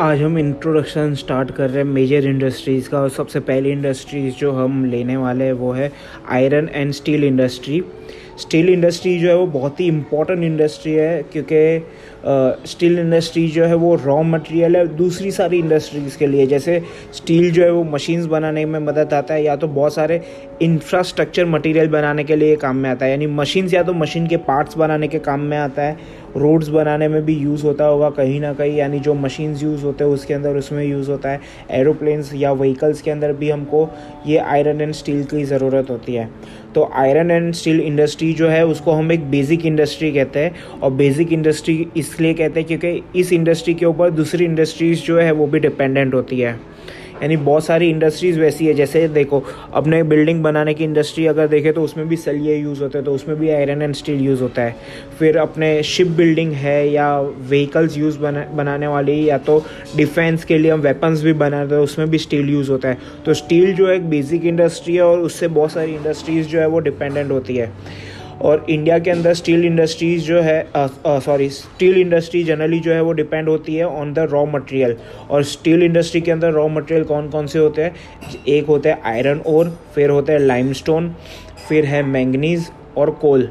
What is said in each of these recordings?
आज हम introduction start कर रहे हैं मेजर इंडस्ट्रीज़ का और सबसे पहली इंडस्ट्रीज़ जो हम लेने वाले हैं वो है iron and steel industry steel industry जो है वो बहुत ही इम्पोर्टेंट इंडस्ट्री है क्योंकि स्टील इंडस्ट्री जो है वो रॉ मटेरियल है दूसरी सारी इंडस्ट्रीज़ के लिए। जैसे स्टील जो है वो मशीन्स बनाने में मदद आता है या तो बहुत सारे इंफ्रास्ट्रक्चर मटेरियल बनाने के लिए काम में आता है। यानी मशीन्स या तो मशीन के पार्ट्स बनाने के काम में आता है। रोड्स बनाने में भी यूज़ होता होगा कहीं ना कहीं, यानी जो मशीन्स यूज़ होते हैं उसके अंदर उसमें यूज़ होता है। एरोप्लेन्स या व्हीकल्स के अंदर भी हमको ये आयरन एंड स्टील की ज़रूरत होती है। तो आयरन एंड स्टील इंडस्ट्री जो है, उसको हम एक बेसिक इंडस्ट्री कहते हैं और बेसिक इंडस्ट्री इसलिए कहते हैं क्योंकि इस इंडस्ट्री के ऊपर दूसरी इंडस्ट्रीज़ जो है, वो भी डिपेंडेंट होती है। यानी बहुत सारी इंडस्ट्रीज़ वैसी है, जैसे देखो, अपने बिल्डिंग बनाने की इंडस्ट्री अगर देखें तो उसमें भी सलिए यूज़ होते हैं तो उसमें भी आयरन एंड स्टील यूज़ होता है। फिर अपने शिप बिल्डिंग है या व्हीकल्स यूज़ बना, बनाने वाली या तो डिफेंस के लिए हम वेपन्स भी बनाते हैं उसमें भी स्टील यूज़ होता है। तो स्टील जो है एक बेसिक इंडस्ट्री है और उससे बहुत सारी इंडस्ट्रीज़ जो है वो डिपेंडेंट होती है। और इंडिया के अंदर स्टील इंडस्ट्रीज़ जो है सॉरी स्टील इंडस्ट्री जनरली जो है वो डिपेंड होती है ऑन द रॉ मटेरियल और स्टील इंडस्ट्री के अंदर रॉ मटेरियल कौन कौन से होते हैं? एक होता है आयरन और फिर होता है लाइमस्टोन फिर है मैंगनीज और कोल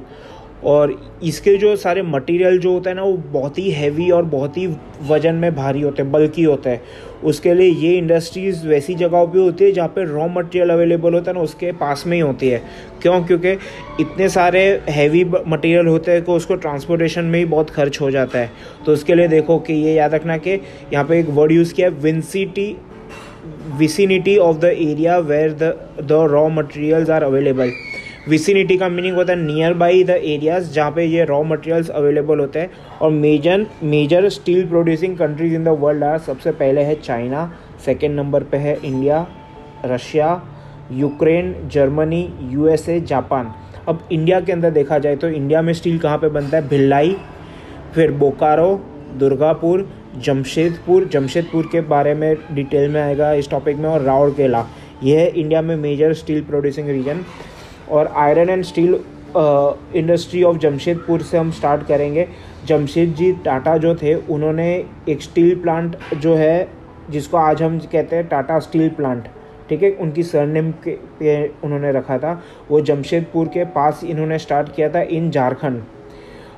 और इसके जो सारे मटेरियल जो होता है ना, वो बहुत ही हैवी और बहुत ही वज़न में भारी होते हैं बल्कि होता है। उसके लिए ये इंडस्ट्रीज़ वैसी जगहों पे होती है जहाँ पे रॉ मटेरियल अवेलेबल होता है ना, उसके पास में ही होती है। क्यों? क्योंकि इतने सारे हैवी मटेरियल होते हैं कि उसको ट्रांसपोर्टेशन में ही बहुत खर्च हो जाता है। तो उसके लिए देखो कि ये याद रखना कि यहाँ पे एक वर्ड यूज़ किया है विंसिटी vicinity of the area where the the raw materials are available vicinity का मीनिंग होता है नियर बाई द एरियाज़ जहाँ पे ये रॉ मटेरियल्स अवेलेबल होते हैं। और major major steel producing countries in the world are सबसे पहले है चाइना सेकेंड नंबर पे है India Russia Ukraine Germany USA Japan अब इंडिया के अंदर देखा जाए तो इंडिया में स्टील कहाँ पे बनता है? भिलाई, फिर बोकारो, दुर्गापुर, जमशेदपुर। जमशेदपुर के बारे में डिटेल में आएगा इस टॉपिक में। और राउरकेला, यह इंडिया में मेजर स्टील प्रोड्यूसिंग रीजन और iron and steel industry of Jamshedpur से हम स्टार्ट करेंगे। जमशेद जी, टाटा जो थे, उन्होंने एक स्टील प्लांट जो है, जिसको आज हम कहते हैं टाटा स्टील प्लांट ठीक है? उनकी सरनेम के उन्होंने रखा था। वो जमशेदपुर के पास इन्होंने स्टार्ट किया था इन झारखंड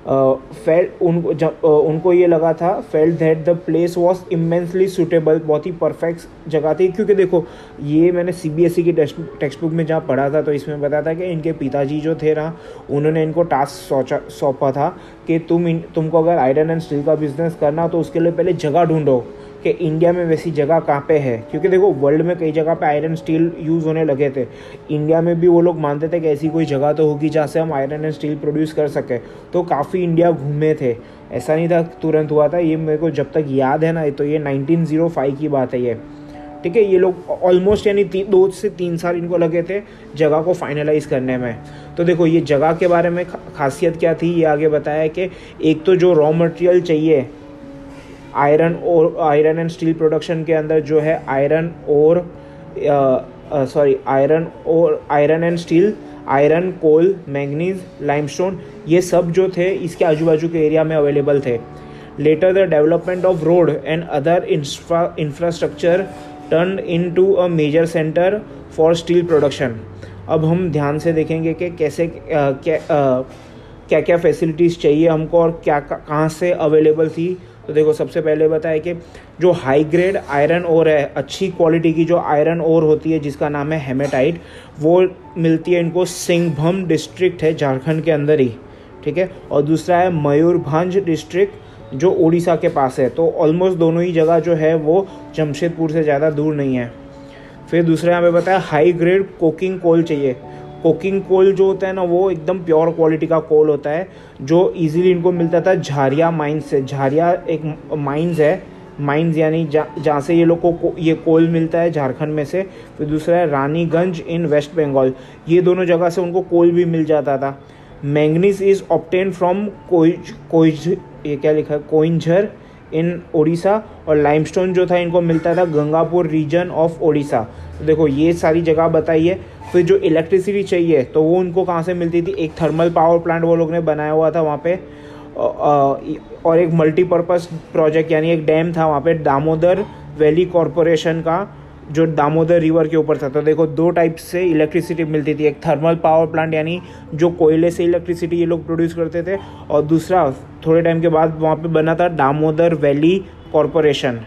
फेल उन, जब उनको ये लगा था felt that the place was immensely suitable बहुत ही परफेक्ट जगह थी। क्योंकि देखो, ये मैंने सी बी एस ई की टेक्स्ट बुक में जहाँ पढ़ा था तो इसमें बताया था कि इनके पिताजी जो थे ना, उन्होंने इनको टास्क सौचा, सौंपा था कि तुम इन, तुमको अगर आयरन एंड स्टील का बिज़नेस करना तो उसके लिए पहले जगह ढूंढो। कि इंडिया में वैसी जगह कहाँ पे है? क्योंकि देखो वर्ल्ड में कई जगह पे आयरन स्टील यूज़ होने लगे थे। इंडिया में भी वो लोग मानते थे कि ऐसी कोई जगह तो होगी जहाँ से हम आयरन एंड स्टील प्रोड्यूस कर सकें। तो काफ़ी इंडिया घूमे थे। ऐसा नहीं था तुरंत हुआ था। ये मेरे को जब तक याद है ना तो ये 1905 की बात है ये। ठीक है, ये लोग ऑलमोस्ट यानी दो से तीन साल इनको लगे थे जगह को फाइनलाइज करने में। तो देखो, ये जगह के बारे में खासियत क्या थी? ये आगे बताया कि एक तो जो रॉ मटेरियल चाहिए आयरन और आयरन एंड स्टील प्रोडक्शन के अंदर जो है आयरन और सॉरी आयरन और iron and steel iron coal manganese limestone ये सब जो थे इसके आजू बाजू के एरिया में अवेलेबल थे। Later the development of road and other infrastructure turn in to a major centre for steel production अब हम ध्यान से देखेंगे कि कैसे क्या क्या क्या फैसिलिटीज़ चाहिए हमको और क्या, कहाँ से अवेलेबल थी? तो देखो, सबसे पहले बताया कि जो हाई ग्रेड आयरन ओर है, अच्छी क्वालिटी की जो आयरन ओर होती है, जिसका नाम है हेमेटाइट वो मिलती है इनको सिंहभम डिस्ट्रिक्ट है, झारखंड के अंदर ही, ठीक है? और दूसरा है मयूरभंज डिस्ट्रिक्ट जो उड़ीसा के पास है तो ऑलमोस्ट दोनों ही जगह जो है, वो जमशेदपुर से ज़्यादा दूर नहीं है। फिर दूसरा यहाँ पे बताया हाई ग्रेड कोकिंग कोल चाहिए। कोकिंग कोल जो होता है ना, वो एकदम प्योर क्वालिटी का कोल होता है, जो इजीली इनको मिलता था झारिया माइंस से। झारिया एक माइंस है। माइंस यानी जहाँ से ये लोग को ये कोल मिलता है झारखंड में से। फिर दूसरा है रानीगंज इन वेस्ट बंगाल। ये दोनों जगह से उनको कोल भी मिल जाता था। मैंगनीज इज़ ऑप्टेन फ्रॉम कोइज कोइज, ये क्या लिखा है? कोइंझर। इन ओडिशा और लाइमस्टोन जो था, इनको मिलता था गंगापुर रीजन ऑफ़ ओडिशा। तो देखो, ये सारी जगह बताई है फिर जो इलेक्ट्रिसिटी चाहिए तो वो उनको कहाँ से मिलती थी? एक थर्मल पावर प्लांट वो लोग ने बनाया हुआ था वहाँ पे। और एक मल्टीपर्पज़ प्रोजेक्ट यानी एक डैम था वहाँ पे, दामोदर वैली कॉरपोरेशन का। जो दामोदर रिवर के ऊपर था। तो देखो, दो टाइप से इलेक्ट्रिसिटी मिलती थी। एक थर्मल पावर प्लांट यानी जो कोयले से इलेक्ट्रिसिटी ये लोग प्रोड्यूस करते थे, और दूसरा, थोड़े टाइम के बाद वहाँ पे बना था दामोदर वैली कॉरपोरेशन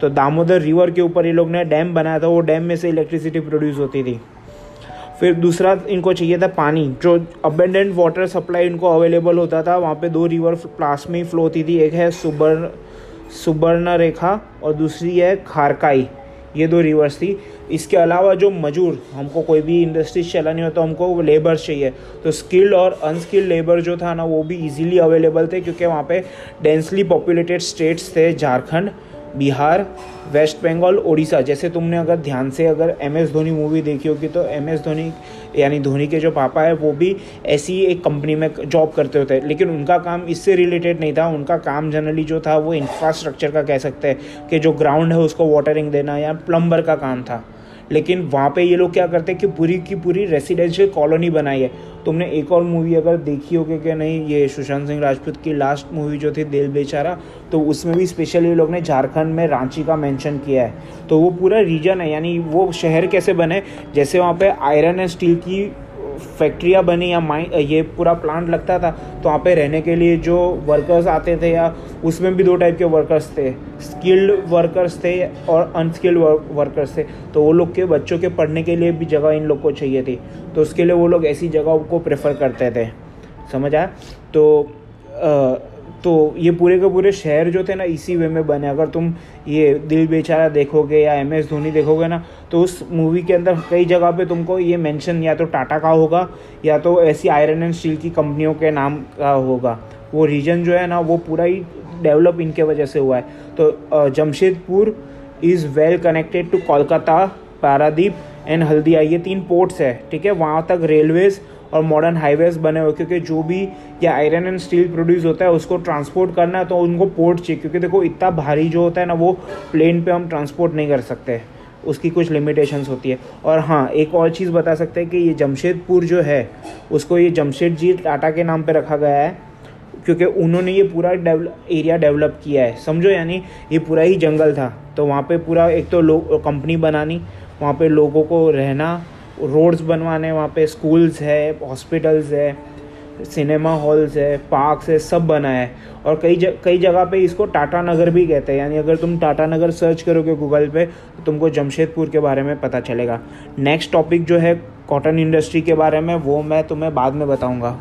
तो दामोदर रिवर के ऊपर ये लोग ने डैम बनाया था, वो डैम में से इलेक्ट्रिसिटी प्रोड्यूस होती थी। फिर दूसरा इनको चाहिए था पानी। जो अबेंडेंट वाटर सप्लाई इनको अवेलेबल होता था, वहाँ पे दो रिवर प्लास में ही फ्लो होती थी। एक है सुबर्ण सुबर्ण रेखा और दूसरी है खारकाई। ये दो रिवर्स थी। इसके अलावा जो मजूर, हमको कोई भी इंडस्ट्रीज़ चलानी हो तो हमको लेबर्स चाहिए। तो स्किल्ड और अनस्किल्ड लेबर जो था ना, वो भी इजीली अवेलेबल थे, क्योंकि वहाँ पे डेंसली पॉपुलेटेड स्टेट्स थे, झारखंड, बिहार, वेस्ट बंगाल उड़ीसा जैसे तुमने अगर ध्यान से अगर एम एस धोनी मूवी देखी होगी तो एम एस धोनी यानी धोनी के जो पापा है, वो भी ऐसी एक कंपनी में जॉब करते होते लेकिन उनका काम इससे रिलेटेड नहीं था। उनका काम जनरली जो था, वो इंफ्रास्ट्रक्चर का कह सकते हैं कि जो ग्राउंड है, उसको वाटरिंग देना या प्लम्बर का काम था। लेकिन वहाँ पे ये लोग क्या करते हैं कि पूरी की पूरी रेसिडेंशियल कॉलोनी बनाई है। तुमने एक और मूवी अगर देखी होगी कि नहीं, ये सुशांत सिंह राजपूत की लास्ट मूवी जो थी, दिल बेचारा तो उसमें भी स्पेशली लोग ने झारखंड में रांची का मेंशन किया है। तो वो पूरा रीजन है, यानी वो शहर कैसे बने, जैसे वहाँ पे आयरन एंड स्टील की फैक्ट्रियाँ बनी या माइन ये पूरा प्लांट लगता था तो वहाँ पे रहने के लिए जो वर्कर्स आते थे या उसमें भी दो टाइप के वर्कर्स थे। स्किल्ड वर्कर्स थे और अनस्किल्ड वर्कर्स थे। तो वो लोग के बच्चों के पढ़ने के लिए भी जगह इन लोग को चाहिए थी। तो उसके लिए वो लोग ऐसी जगह को प्रेफर करते थे। समझ आया? तो तो ये पूरे के पूरे शहर जो थे ना, इसी वे में बने। अगर तुम ये दिल बेचारा देखोगे या एम एस धोनी देखोगे ना तो उस मूवी के अंदर कई जगह पे तुमको ये मेंशन या तो टाटा का होगा, या तो ऐसी आयरन एंड स्टील की कंपनियों के नाम का होगा। वो रीजन जो है ना, वो पूरा ही डेवलप इनके वजह से हुआ है। तो Jamshedpur is well connected to Kolkata Paradip and Haldia ये तीन पोर्ट्स है, ठीक है? वहाँ तक रेलवेज़ और मॉडर्न हाईवेज बने हुए, क्योंकि जो भी या आयरन एंड स्टील प्रोड्यूस होता है, उसको ट्रांसपोर्ट करना है तो उनको पोर्ट चाहिए। क्योंकि देखो, इतना भारी जो होता है ना, वो प्लेन पे हम ट्रांसपोर्ट नहीं कर सकते। उसकी कुछ लिमिटेशंस होती है। और हाँ एक और चीज़ बता सकते हैं कि ये जमशेदपुर जो है, उसको ये जमशेद जी टाटा के नाम पर रखा गया है, क्योंकि उन्होंने ये पूरा डेवलप एरिया डेवलप किया है। समझो यानी, ये पूरा ही जंगल था। तो वहाँ पे पूरा एक तो लोग कंपनी बनानी, वहाँ पे लोगों को रहना रोड्स बनवाने वहाँ पे स्कूल्स है हॉस्पिटल्स है सिनेमा हॉल्स है पार्क्स है सब बना है। और कई जग, कई जगह पे इसको टाटा नगर भी कहते हैं। यानी अगर तुम टाटा नगर सर्च करोगे गूगल पे तो तुमको जमशेदपुर के बारे में पता चलेगा। नेक्स्ट टॉपिक जो है कॉटन इंडस्ट्री के बारे में वो मैं तुम्हें बाद में बताऊँगा।